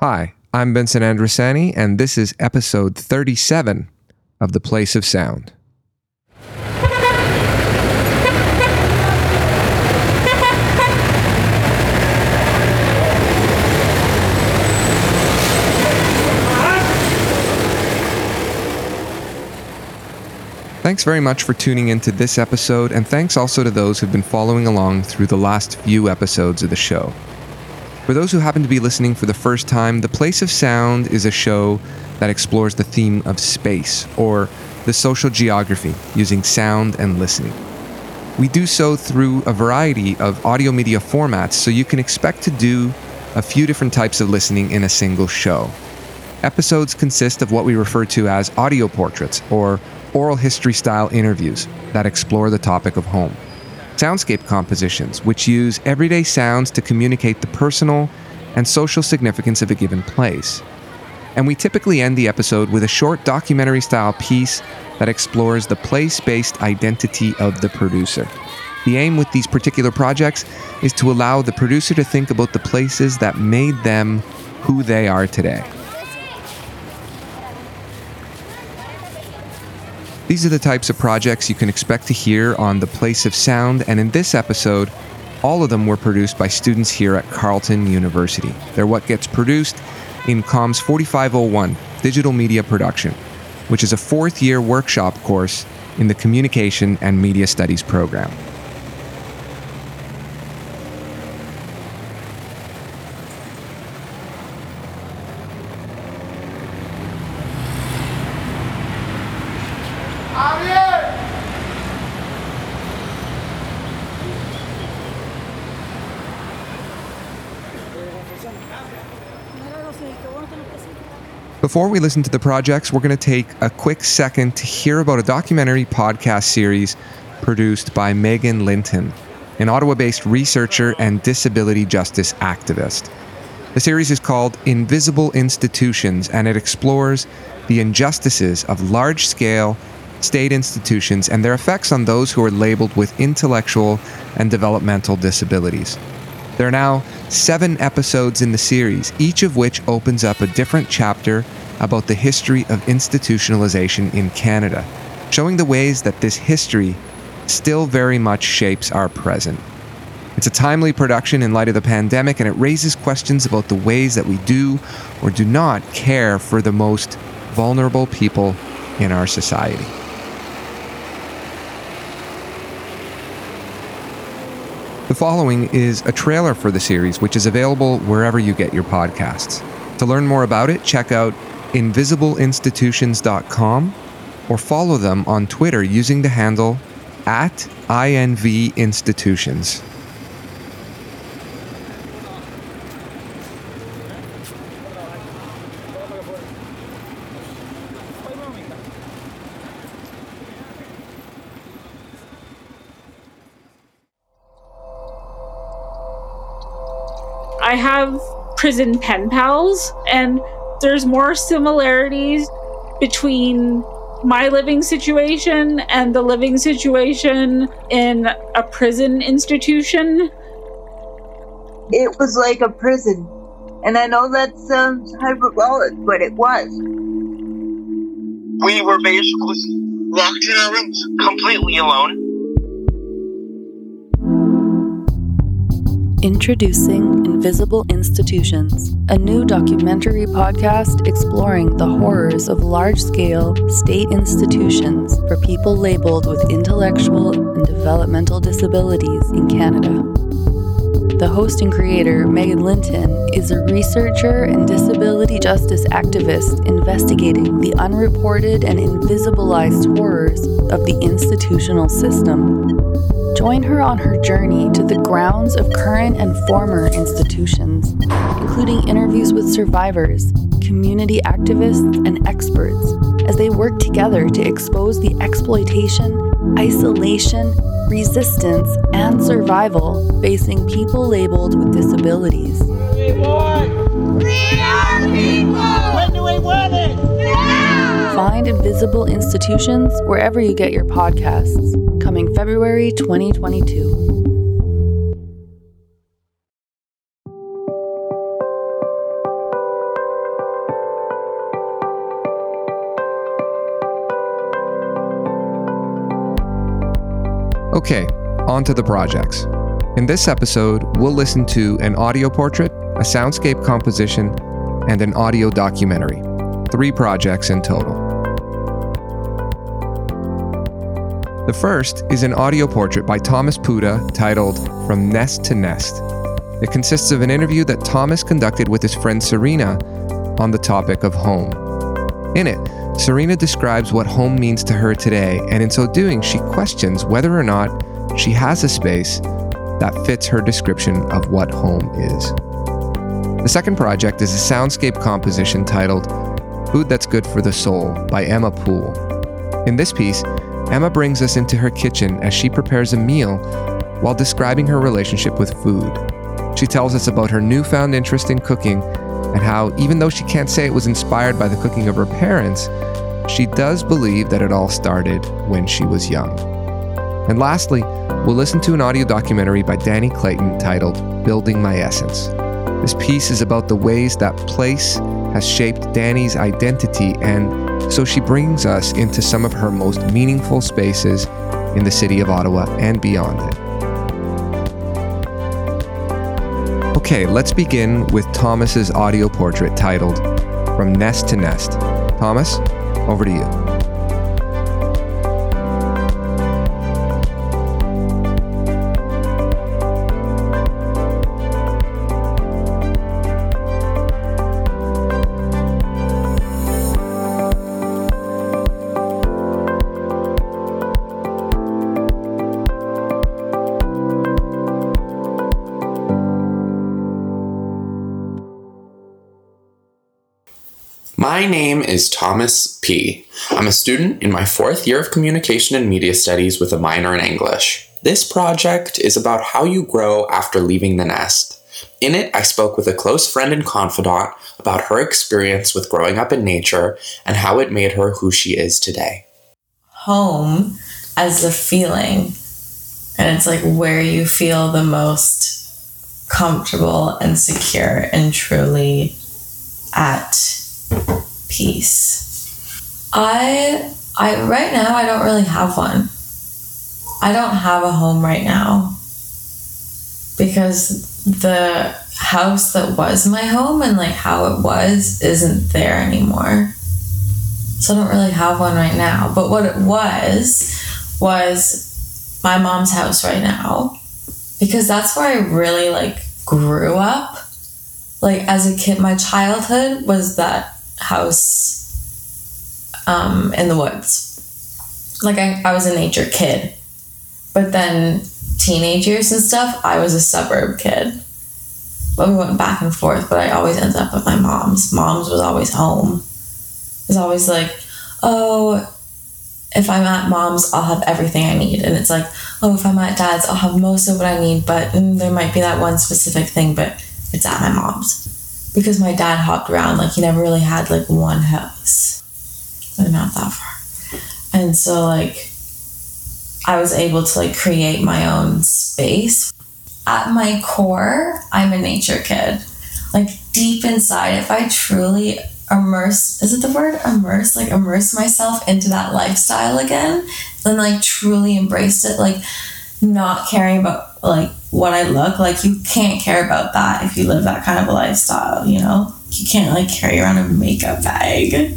Hi, I'm Vincent Andrisani, and this is episode 37 of The Place of Sound. Thanks very much for tuning into this episode, and thanks also to those who've been following along through the last few episodes of the show. For those who happen to be listening for the first time, The Place of Sound is a show that explores the theme of space, or the social geography, using sound and listening. We do so through a variety of audio media formats, so you can expect to do a few different types of listening in a single show. Episodes consist of what we refer to as audio portraits, or oral history style interviews that explore the topic of home. Soundscape compositions, which use everyday sounds to communicate the personal and social significance of a given place. And we typically end the episode with a short documentary style piece that explores the place based identity of the producer. The aim with these particular projects is to allow the producer to think about the places that made them who they are today. These are the types of projects you can expect to hear on The Place of Sound, and in this episode, all of them were produced by students here at Carleton University. They're what gets produced in COMS 4501, Digital Media Production, which is a fourth year workshop course in the Communication and Media Studies program. Before we listen to the projects, we're going to take a quick second to hear about a documentary podcast series produced by Megan Linton, an Ottawa based researcher and disability justice activist. The series is called Invisible Institutions and it explores the injustices of large scale state institutions and their effects on those who are labeled with intellectual and developmental disabilities. There are now seven episodes in the series, each of which opens up a different chapter about the history of institutionalization in Canada, showing the ways that this history still very much shapes our present. It's a timely production in light of the pandemic, and it raises questions about the ways that we do or do not care for the most vulnerable people in our society. The following is a trailer for the series, which is available wherever you get your podcasts. To learn more about it, check out invisibleinstitutions.com or follow them on Twitter using the handle at INVInstitutions. I have prison pen pals, and there's more similarities between my living situation and the living situation in a prison institution. It was like a prison. And I know that sounds hyperbolic, but it was. We were basically locked in our rooms, completely alone. Introducing Invisible Institutions, a new documentary podcast exploring the horrors of large scale state institutions for people labeled with intellectual and developmental disabilities in Canada. The host and creator, Megan Linton, is a researcher and disability justice activist investigating the unreported and invisibilized horrors of the institutional system. Join her on her journey to the grounds of current and former institutions, including interviews with survivors, community activists, and experts as they work together to expose the exploitation, isolation, resistance, and survival facing people labeled with disabilities. We want freedom, people! When do we want it? Now! Find Invisible Institutions wherever you get your podcasts coming February 2022. Okay, on to the projects. In this episode, we'll listen to an audio portrait, a soundscape composition, and an audio documentary. Three projects in total. The first is an audio portrait by Thomas Pouta titled From Nest to Nest. It consists of an interview that Thomas conducted with his friend Serena on the topic of home. In it, Serena describes what home means to her today, and in so doing, she questions whether or not she has a space that fits her description of what home is. The second project is a soundscape composition titled Food That's Good for the Soul by Emma Poole. In this piece, Emma brings us into her kitchen as she prepares a meal while describing her relationship with food. She tells us about her newfound interest in cooking and how, even though she can't say it was inspired by the cooking of her parents, she does believe that it all started when she was young. And lastly, we'll listen to an audio documentary by Dani Clayton titled Building My Essence. This piece is about the ways that place has shaped Dani's identity, and so she brings us into some of her most meaningful spaces in the city of Ottawa and beyond it. Okay, let's begin with Thomas's audio portrait titled From Nest to Nest. Thomas, over My name is Thomas P. I'm a student in my fourth year of Communication and Media Studies with a minor in English. This project is about how you grow after leaving the nest. In it, I spoke with a close friend and confidant about her experience with growing up in nature and how it made her who she is today. home as a feeling and it's like where you feel the most comfortable and secure and truly at peace i i right now i don't really have one i don't have a home right now because the house that was my home and like how it was isn't there anymore so I don't really have one right now. But what it was, was my mom's house right now. Because that's where I really like grew up. Like as a kid, my childhood was that house um, in the woods. Like I, I was a nature kid. But then teenage years and stuff, I was a suburb kid. But we went back and forth, but I always ended up with my mom's. Mom's was always home is always like, oh, if I'm at mom's, I'll have everything I need. And it's like, oh, if I'm at dad's, I'll have most of what I need, but mm, there might be that one specific thing, but it's at my mom's. Because my dad hopped around, like, he never really had like one house. But not that far. And so, like, I was able to like create my own space. At my core, I'm a nature kid. Like, deep inside, if I truly immerse is it the word immerse like immerse myself into that lifestyle again and like truly embraced it like not caring about like what i look like you can't care about that if you live that kind of a lifestyle you know? You can't like carry around a makeup bag.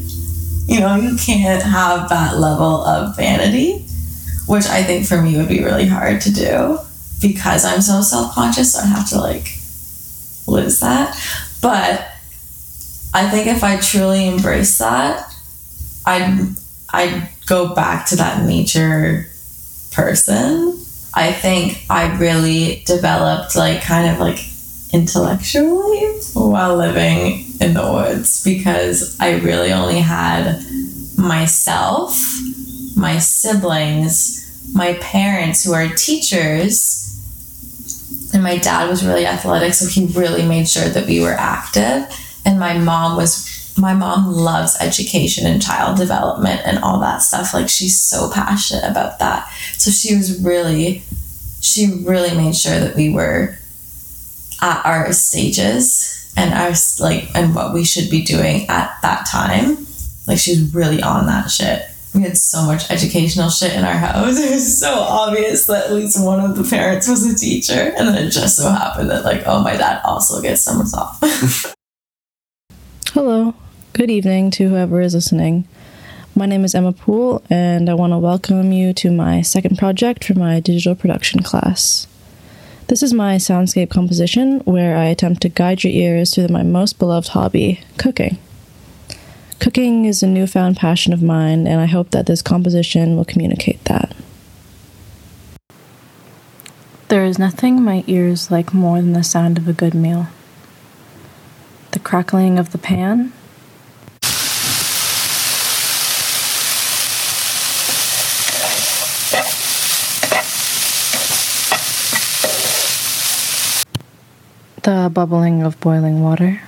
You know you can't have that level of vanity which i think for me would be really hard to do because i'm so self-conscious i have to like lose that. But I think if I truly embrace that, I'd I'd go back to that nature person. I think I really developed like kind of like intellectually while living in the woods because I really only had myself, my siblings, my parents who are teachers, and my dad was really athletic, so he really made sure that we were active and my mom was my mom loves education and child development and all that stuff like she's so passionate about that so she was really she really made sure that we were at our stages and our like and what we should be doing at that time like she's really on that shit we had so much educational shit in our house. It was so obvious that at least one of the parents was a teacher. And then it just so happened that, like, oh, my dad also gets summers off. Hello. Good evening to whoever is listening. My name is Emma Poole, and I want to welcome you to my second project for my digital production class. This is my soundscape composition where I attempt to guide your ears through my most beloved hobby, cooking. Cooking is a newfound passion of mine, and I hope that this composition will communicate that. There is nothing my ears like more than the sound of a good meal. The crackling of the pan, the bubbling of boiling water.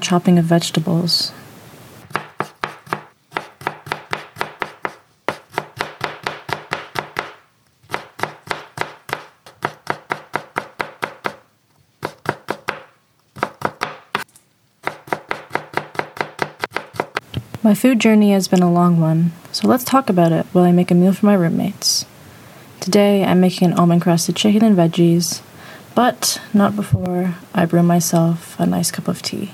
Chopping of vegetables. My food journey has been a long one, so let's talk about it while I make a meal for my roommates. Today I'm making an almond crusted chicken and veggies, but not before I brew myself a nice cup of tea.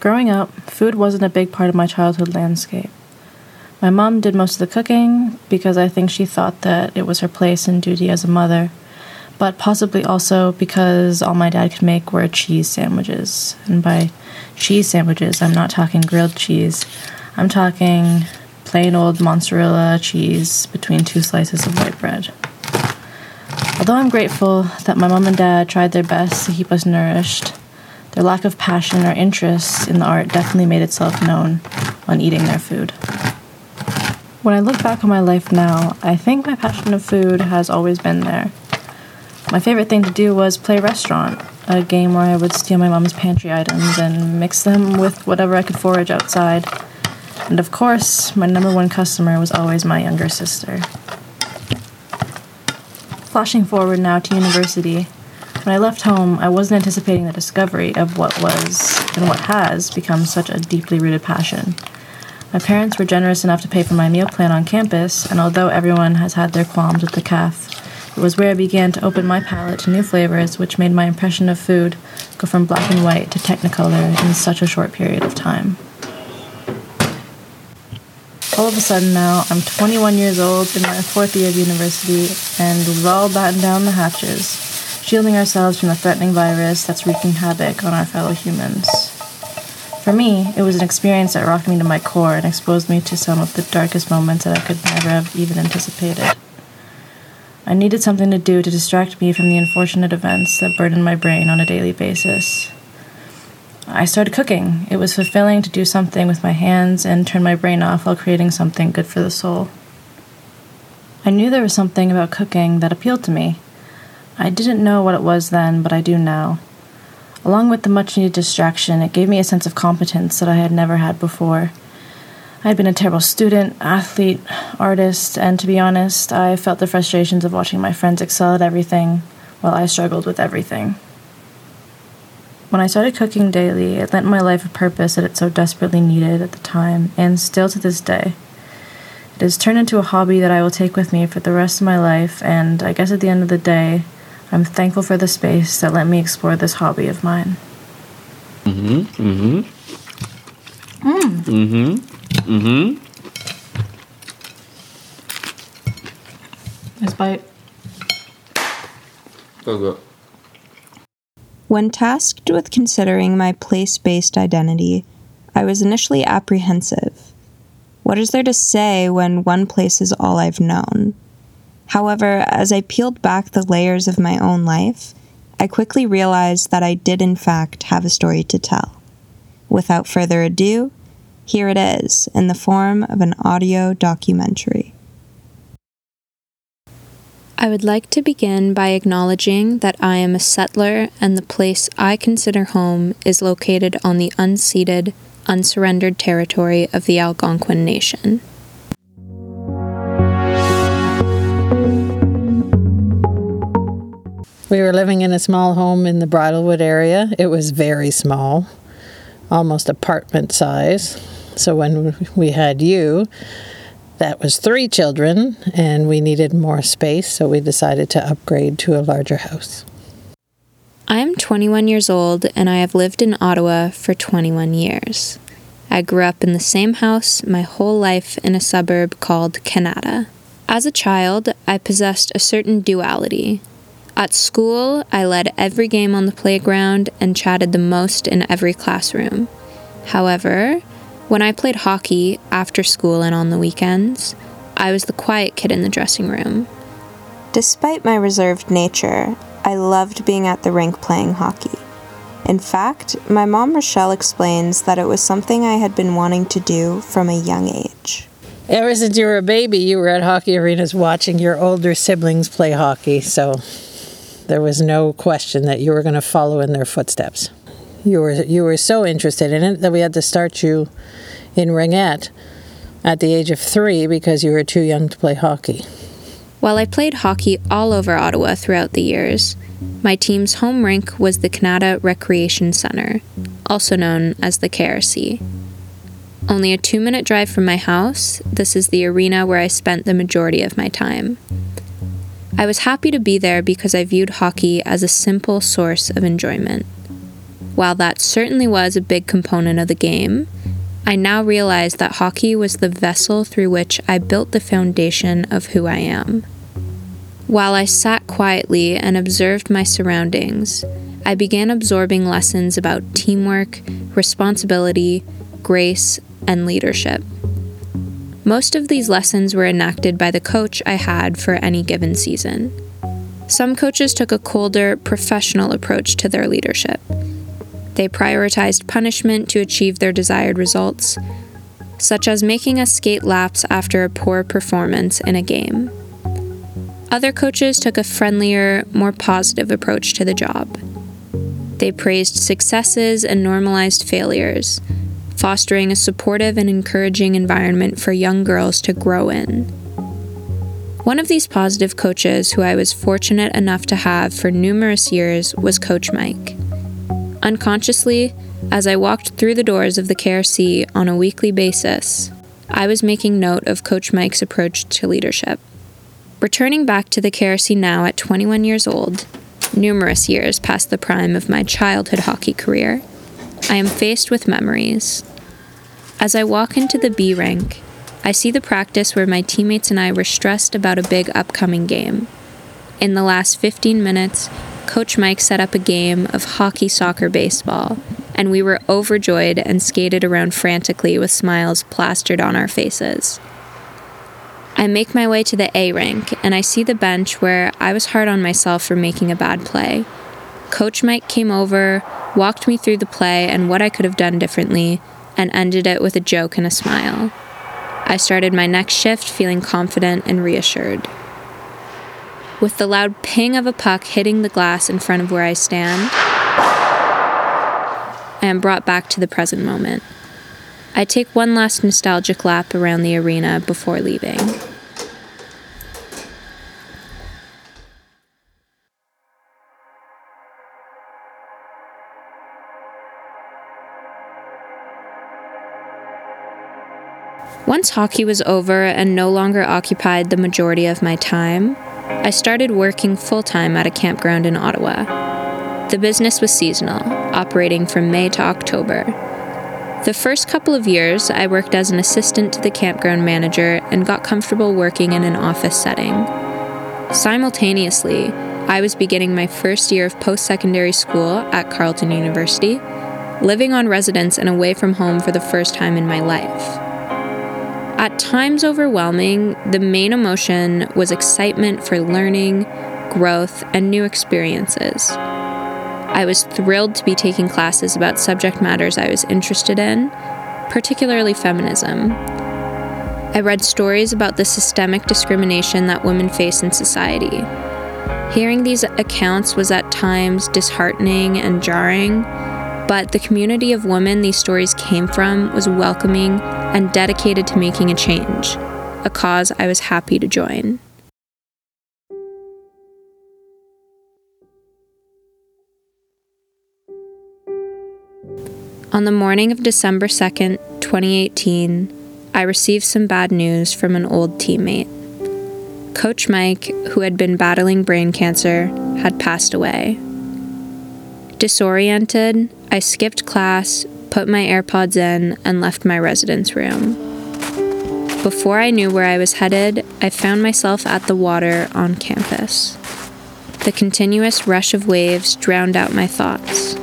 Growing up, food wasn't a big part of my childhood landscape. My mom did most of the cooking because I think she thought that it was her place and duty as a mother, but possibly also because all my dad could make were cheese sandwiches. And by cheese sandwiches, I'm not talking grilled cheese, I'm talking plain old mozzarella cheese between two slices of white bread. Although I'm grateful that my mom and dad tried their best to keep us nourished, their lack of passion or interest in the art definitely made itself known when eating their food. When I look back on my life now, I think my passion of food has always been there. My favorite thing to do was play restaurant, a game where I would steal my mom's pantry items and mix them with whatever I could forage outside. And of course, my number one customer was always my younger sister. Flashing forward now to university, when I left home, I wasn't anticipating the discovery of what was and what has become such a deeply rooted passion. My parents were generous enough to pay for my meal plan on campus, and although everyone has had their qualms with the caf, it was where I began to open my palate to new flavors, which made my impression of food go from black and white to technicolor in such a short period of time. All of a sudden now, I'm 21 years old in my fourth year of university, and we've all battened down the hatches shielding ourselves from the threatening virus that's wreaking havoc on our fellow humans. For me, it was an experience that rocked me to my core and exposed me to some of the darkest moments that I could never have even anticipated. I needed something to do to distract me from the unfortunate events that burdened my brain on a daily basis. I started cooking. It was fulfilling to do something with my hands and turn my brain off while creating something good for the soul. I knew there was something about cooking that appealed to me, I didn't know what it was then, but I do now. Along with the much needed distraction, it gave me a sense of competence that I had never had before. I had been a terrible student, athlete, artist, and to be honest, I felt the frustrations of watching my friends excel at everything while I struggled with everything. When I started cooking daily, it lent my life a purpose that it so desperately needed at the time, and still to this day. It has turned into a hobby that I will take with me for the rest of my life, and I guess at the end of the day, I'm thankful for the space that let me explore this hobby of mine. Mm-hmm. Mm-hmm. Mm. Mm-hmm. Mm-hmm. Nice bite. Go go. When tasked with considering my place based identity, I was initially apprehensive. What is there to say when one place is all I've known? However, as I peeled back the layers of my own life, I quickly realized that I did, in fact, have a story to tell. Without further ado, here it is in the form of an audio documentary. I would like to begin by acknowledging that I am a settler and the place I consider home is located on the unceded, unsurrendered territory of the Algonquin Nation. We were living in a small home in the Bridlewood area. It was very small, almost apartment size. So when we had you, that was three children, and we needed more space, so we decided to upgrade to a larger house. I am 21 years old and I have lived in Ottawa for 21 years. I grew up in the same house my whole life in a suburb called Kanata. As a child, I possessed a certain duality. At school, I led every game on the playground and chatted the most in every classroom. However, when I played hockey after school and on the weekends, I was the quiet kid in the dressing room. Despite my reserved nature, I loved being at the rink playing hockey. In fact, my mom Rochelle explains that it was something I had been wanting to do from a young age. Ever since you were a baby, you were at hockey arenas watching your older siblings play hockey, so there was no question that you were going to follow in their footsteps. You were you were so interested in it that we had to start you in ringette at the age of 3 because you were too young to play hockey. While I played hockey all over Ottawa throughout the years, my team's home rink was the Kanata Recreation Centre, also known as the KRC. Only a two minute drive from my house, this is the arena where I spent the majority of my time. I was happy to be there because I viewed hockey as a simple source of enjoyment. While that certainly was a big component of the game, I now realize that hockey was the vessel through which I built the foundation of who I am. While I sat quietly and observed my surroundings, I began absorbing lessons about teamwork, responsibility, grace, and leadership. Most of these lessons were enacted by the coach I had for any given season. Some coaches took a colder, professional approach to their leadership. They prioritized punishment to achieve their desired results, such as making us skate laps after a poor performance in a game. Other coaches took a friendlier, more positive approach to the job. They praised successes and normalized failures, fostering a supportive and encouraging environment for young girls to grow in. One of these positive coaches who I was fortunate enough to have for numerous years was Coach Mike. Unconsciously, as I walked through the doors of the KRC on a weekly basis, I was making note of Coach Mike's approach to leadership. Returning back to the KRC now at 21 years old, numerous years past the prime of my childhood hockey career, I am faced with memories. As I walk into the B rank, I see the practice where my teammates and I were stressed about a big upcoming game. In the last 15 minutes, Coach Mike set up a game of hockey, soccer, baseball, and we were overjoyed and skated around frantically with smiles plastered on our faces. I make my way to the A rank and I see the bench where I was hard on myself for making a bad play. Coach Mike came over, walked me through the play and what I could have done differently, and ended it with a joke and a smile. I started my next shift feeling confident and reassured. With the loud ping of a puck hitting the glass in front of where I stand, I am brought back to the present moment. I take one last nostalgic lap around the arena before leaving. Once hockey was over and no longer occupied the majority of my time, I started working full time at a campground in Ottawa. The business was seasonal, operating from May to October. The first couple of years, I worked as an assistant to the campground manager and got comfortable working in an office setting. Simultaneously, I was beginning my first year of post secondary school at Carleton University, living on residence and away from home for the first time in my life. At times overwhelming, the main emotion was excitement for learning, growth, and new experiences. I was thrilled to be taking classes about subject matters I was interested in, particularly feminism. I read stories about the systemic discrimination that women face in society. Hearing these accounts was at times disheartening and jarring, but the community of women these stories came from was welcoming and dedicated to making a change, a cause I was happy to join. On the morning of December 2nd, 2018, I received some bad news from an old teammate. Coach Mike, who had been battling brain cancer, had passed away. Disoriented, I skipped class, put my AirPods in, and left my residence room. Before I knew where I was headed, I found myself at the water on campus. The continuous rush of waves drowned out my thoughts.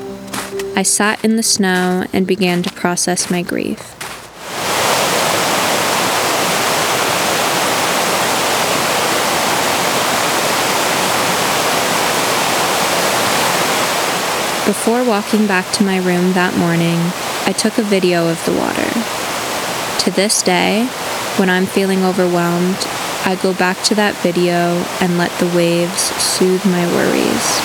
I sat in the snow and began to process my grief. Before walking back to my room that morning, I took a video of the water. To this day, when I'm feeling overwhelmed, I go back to that video and let the waves soothe my worries.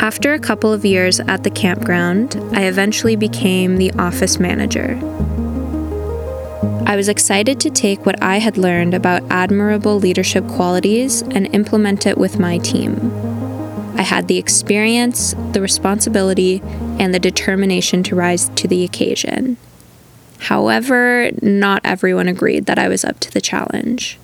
After a couple of years at the campground, I eventually became the office manager. I was excited to take what I had learned about admirable leadership qualities and implement it with my team. I had the experience, the responsibility, and the determination to rise to the occasion. However, not everyone agreed that I was up to the challenge.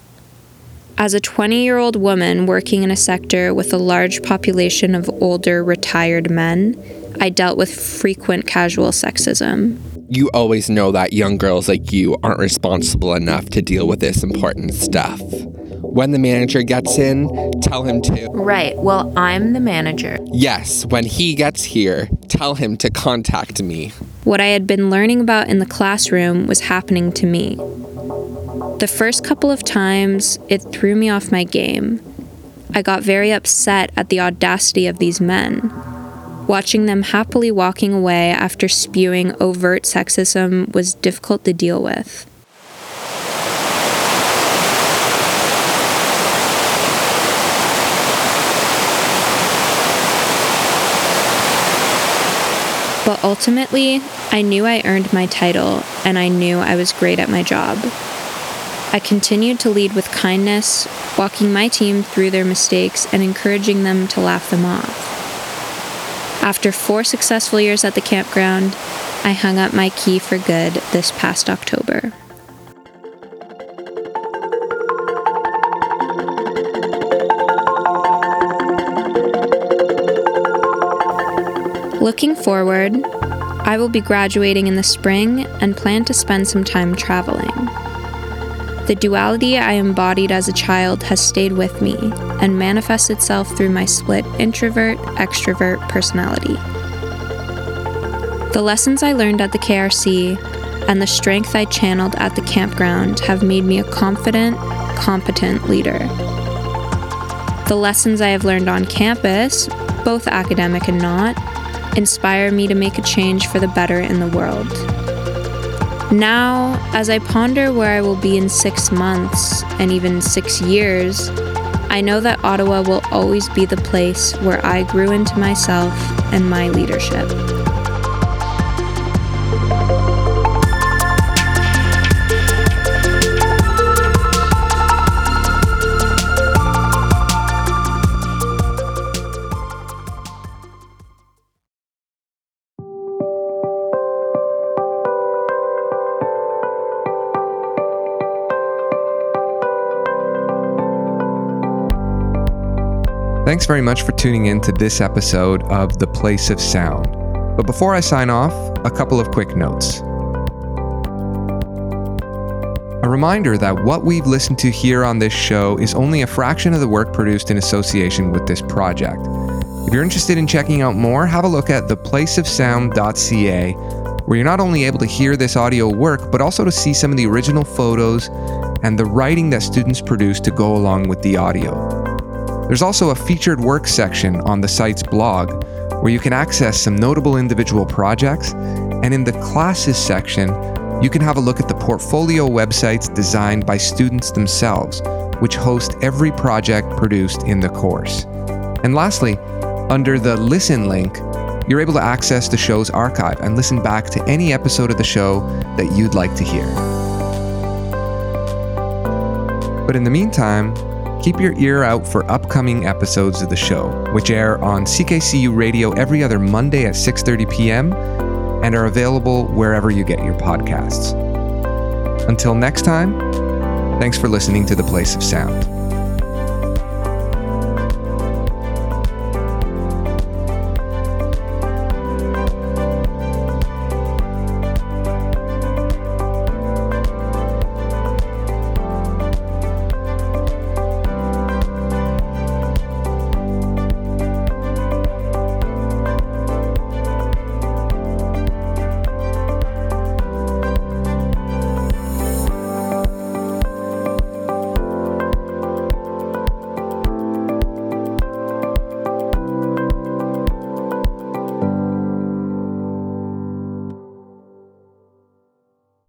As a 20 year old woman working in a sector with a large population of older, retired men, I dealt with frequent casual sexism. You always know that young girls like you aren't responsible enough to deal with this important stuff. When the manager gets in, tell him to. Right, well, I'm the manager. Yes, when he gets here, tell him to contact me. What I had been learning about in the classroom was happening to me. The first couple of times, it threw me off my game. I got very upset at the audacity of these men. Watching them happily walking away after spewing overt sexism was difficult to deal with. But ultimately, I knew I earned my title and I knew I was great at my job. I continued to lead with kindness, walking my team through their mistakes and encouraging them to laugh them off. After four successful years at the campground, I hung up my key for good this past October. Looking forward, I will be graduating in the spring and plan to spend some time traveling. The duality I embodied as a child has stayed with me and manifests itself through my split introvert extrovert personality. The lessons I learned at the KRC and the strength I channeled at the campground have made me a confident, competent leader. The lessons I have learned on campus, both academic and not, inspire me to make a change for the better in the world. Now, as I ponder where I will be in six months and even six years, I know that Ottawa will always be the place where I grew into myself and my leadership. Thanks very much for tuning in to this episode of The Place of Sound. But before I sign off, a couple of quick notes. A reminder that what we've listened to here on this show is only a fraction of the work produced in association with this project. If you're interested in checking out more, have a look at theplaceofsound.ca, where you're not only able to hear this audio work, but also to see some of the original photos and the writing that students produced to go along with the audio. There's also a featured work section on the site's blog, where you can access some notable individual projects, and in the classes section, you can have a look at the portfolio websites designed by students themselves, which host every project produced in the course. And lastly, under the Listen link, you're able to access the show's archive and listen back to any episode of the show that you'd like to hear. But in the meantime, keep your ear out for upcoming episodes of the show, which air on CKCU Radio every other Monday at 6:30 p.m and are available wherever you get your podcasts. Until next time, thanks for listening to The Place of Sound.